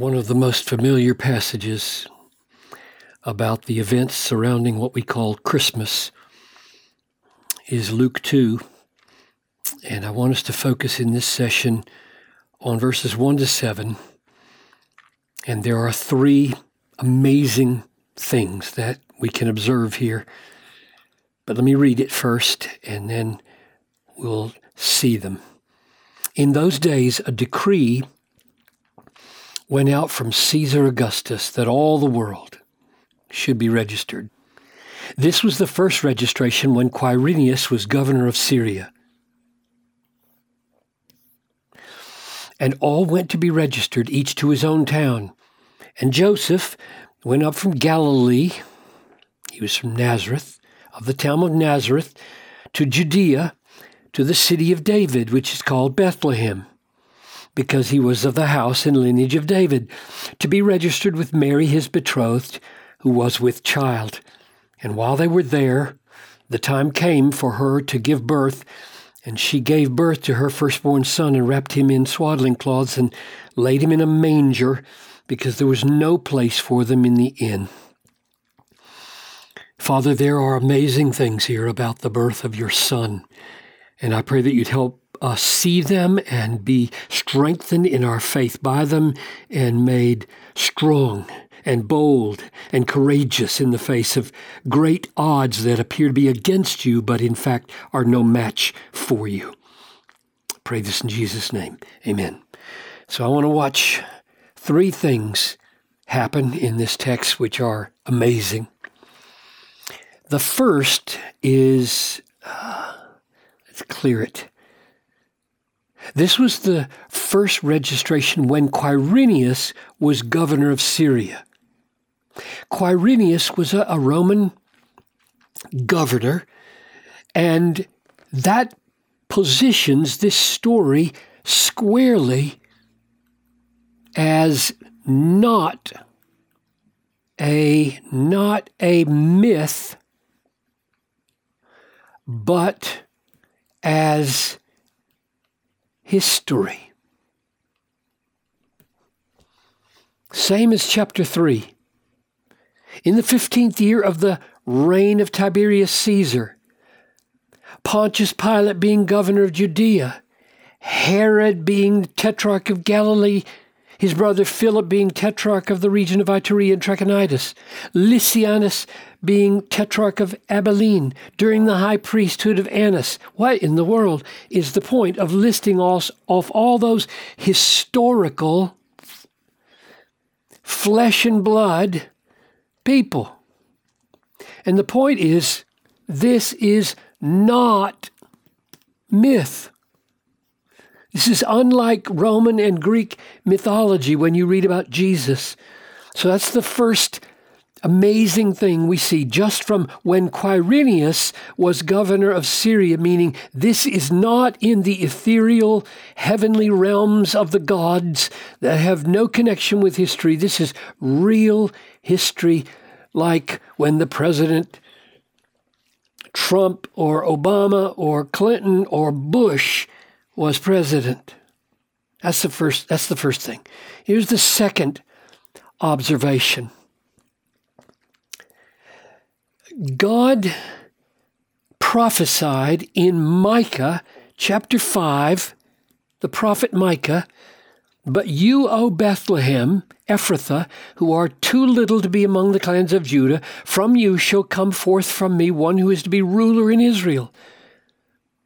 one of the most familiar passages about the events surrounding what we call Christmas is Luke 2. And I want us to focus in this session on verses 1 to 7. And there are three amazing things that we can observe here. But let me read it first, and then we'll see them. In those days, a decree went out from Caesar Augustus that all the world should be registered. This was the first registration when Quirinius was governor of Syria. And all went to be registered, each to his own town. And Joseph went up from Galilee, he was from Nazareth, of the town of Nazareth, to Judea, to the city of David, which is called Bethlehem because he was of the house and lineage of David, to be registered with Mary, his betrothed, who was with child. And while they were there, the time came for her to give birth, and she gave birth to her firstborn son and wrapped him in swaddling cloths and laid him in a manger because there was no place for them in the inn. Father, there are amazing things here about the birth of your son, and I pray that you'd help uh, see them and be strengthened in our faith by them and made strong and bold and courageous in the face of great odds that appear to be against you, but in fact are no match for you. Pray this in Jesus' name. Amen. So I want to watch three things happen in this text which are amazing. The first is, uh, let's clear it. This was the first registration when Quirinius was governor of Syria. Quirinius was a, a Roman governor, and that positions this story squarely as not a not a myth but as history. Same as chapter 3. In the 15th year of the reign of Tiberius Caesar, Pontius Pilate being governor of Judea, Herod being tetrarch of Galilee, his brother Philip being tetrarch of the region of Iturea and Trachonitis, Lysanias being tetrarch of Abilene during the high priesthood of Annas. What in the world is the point of listing off, off all those historical flesh and blood people? And the point is, this is not myth. This is unlike Roman and Greek mythology when you read about Jesus. So that's the first amazing thing we see just from when Quirinius was governor of Syria, meaning this is not in the ethereal heavenly realms of the gods that have no connection with history. This is real history, like when the president Trump or Obama or Clinton or Bush was president. That's the first that's the first thing. Here's the second observation. God prophesied in Micah chapter 5, the prophet Micah, but you, O Bethlehem, Ephrathah, who are too little to be among the clans of Judah, from you shall come forth from me one who is to be ruler in Israel.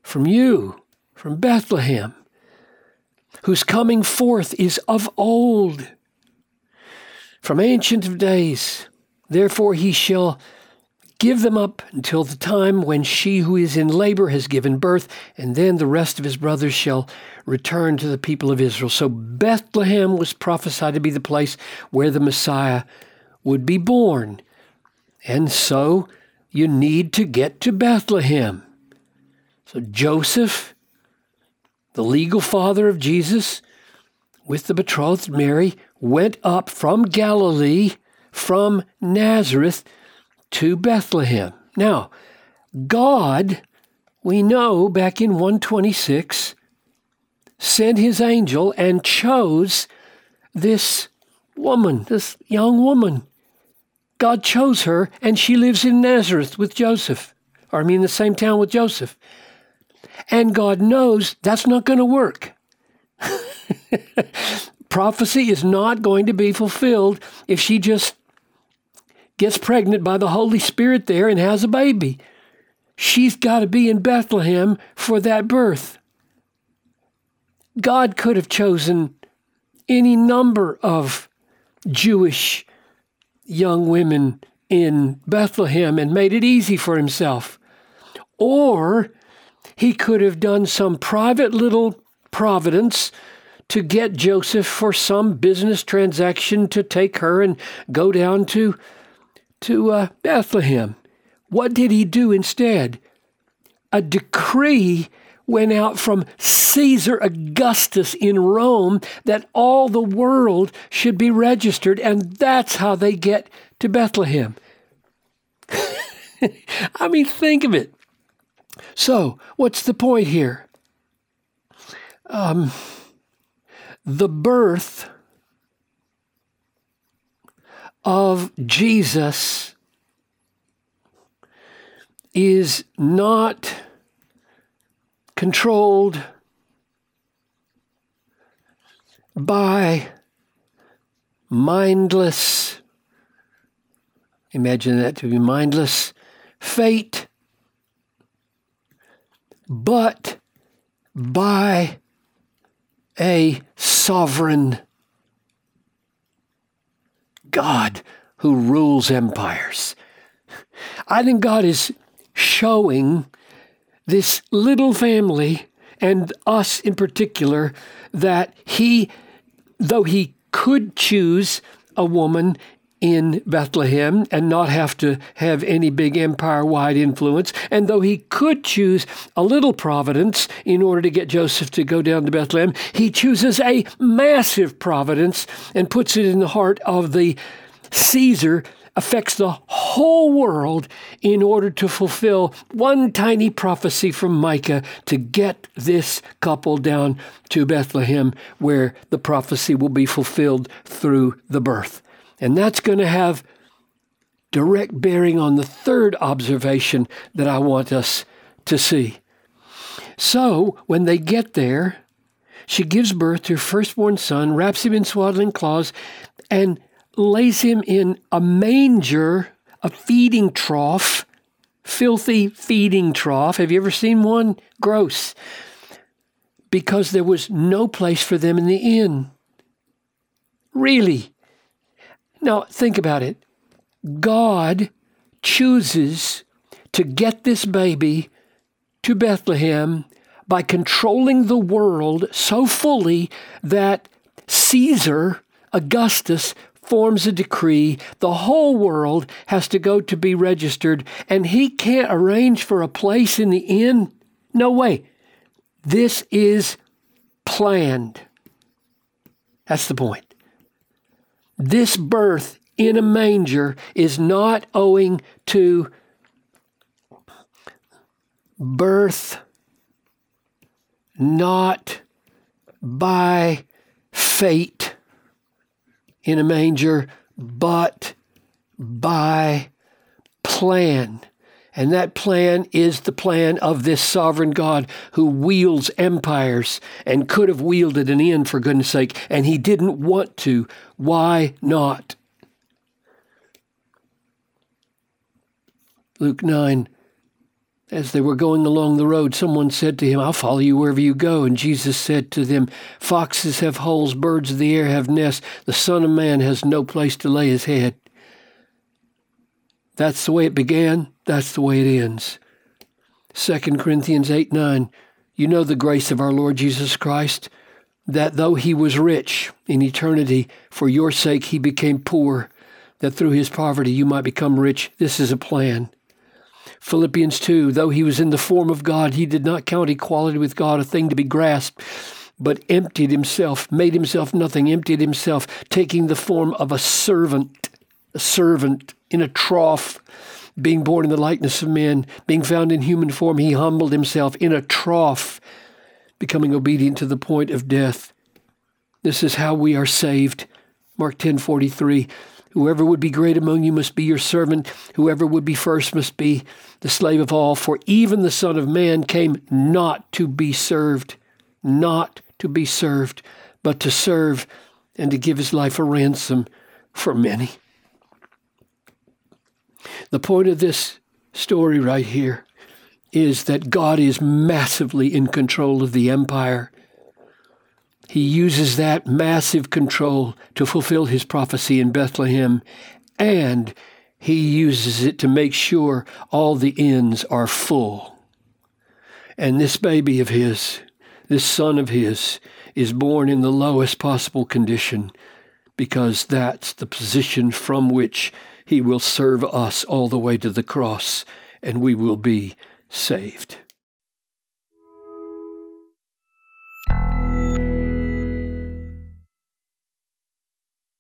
From you from Bethlehem, whose coming forth is of old, from ancient of days. Therefore he shall give them up until the time when she who is in labor has given birth, and then the rest of his brothers shall return to the people of Israel. So Bethlehem was prophesied to be the place where the Messiah would be born. And so you need to get to Bethlehem. So Joseph the legal father of Jesus, with the betrothed Mary, went up from Galilee, from Nazareth to Bethlehem. Now, God, we know back in 126, sent his angel and chose this woman, this young woman. God chose her, and she lives in Nazareth with Joseph, or I mean, the same town with Joseph. And God knows that's not going to work. Prophecy is not going to be fulfilled if she just gets pregnant by the Holy Spirit there and has a baby. She's got to be in Bethlehem for that birth. God could have chosen any number of Jewish young women in Bethlehem and made it easy for himself. Or he could have done some private little providence to get Joseph for some business transaction to take her and go down to, to uh, Bethlehem. What did he do instead? A decree went out from Caesar Augustus in Rome that all the world should be registered, and that's how they get to Bethlehem. I mean, think of it. So, what's the point here? Um, the birth of Jesus is not controlled by mindless, imagine that to be mindless, fate, but by a sovereign God who rules empires. I think God is showing this little family and us in particular that he, though he could choose a woman in Bethlehem and not have to have any big empire wide influence. And though he could choose a little providence in order to get Joseph to go down to Bethlehem, he chooses a massive providence and puts it in the heart of the Caesar affects the whole world in order to fulfill one tiny prophecy from Micah to get this couple down to Bethlehem, where the prophecy will be fulfilled through the birth. And that's going to have direct bearing on the third observation that I want us to see. So, when they get there, she gives birth to her firstborn son, wraps him in swaddling cloths, and lays him in a manger, a feeding trough, filthy feeding trough. Have you ever seen one? Gross. Because there was no place for them in the inn. Really. Now, think about it. God chooses to get this baby to Bethlehem by controlling the world so fully that Caesar, Augustus, forms a decree, the whole world has to go to be registered, and he can't arrange for a place in the inn? No way. This is planned. That's the point. This birth in a manger is not owing to birth, not by fate in a manger, but by plan. And that plan is the plan of this sovereign God who wields empires and could have wielded an end, for goodness sake, and he didn't want to. Why not? Luke 9 as they were going along the road, someone said to him, I'll follow you wherever you go. And Jesus said to them, Foxes have holes, birds of the air have nests. The Son of Man has no place to lay his head. That's the way it began. That's the way it ends. 2 Corinthians 8 9. You know the grace of our Lord Jesus Christ, that though he was rich in eternity, for your sake he became poor, that through his poverty you might become rich. This is a plan. Philippians 2 Though he was in the form of God, he did not count equality with God a thing to be grasped, but emptied himself, made himself nothing, emptied himself, taking the form of a servant, a servant in a trough. Being born in the likeness of men, being found in human form, he humbled himself in a trough, becoming obedient to the point of death. This is how we are saved Mark 10:43 Whoever would be great among you must be your servant. Whoever would be first must be the slave of all. For even the Son of Man came not to be served, not to be served, but to serve and to give his life a ransom for many. The point of this story right here is that God is massively in control of the empire. He uses that massive control to fulfill his prophecy in Bethlehem, and he uses it to make sure all the ends are full. And this baby of his, this son of his, is born in the lowest possible condition because that's the position from which he will serve us all the way to the cross and we will be saved.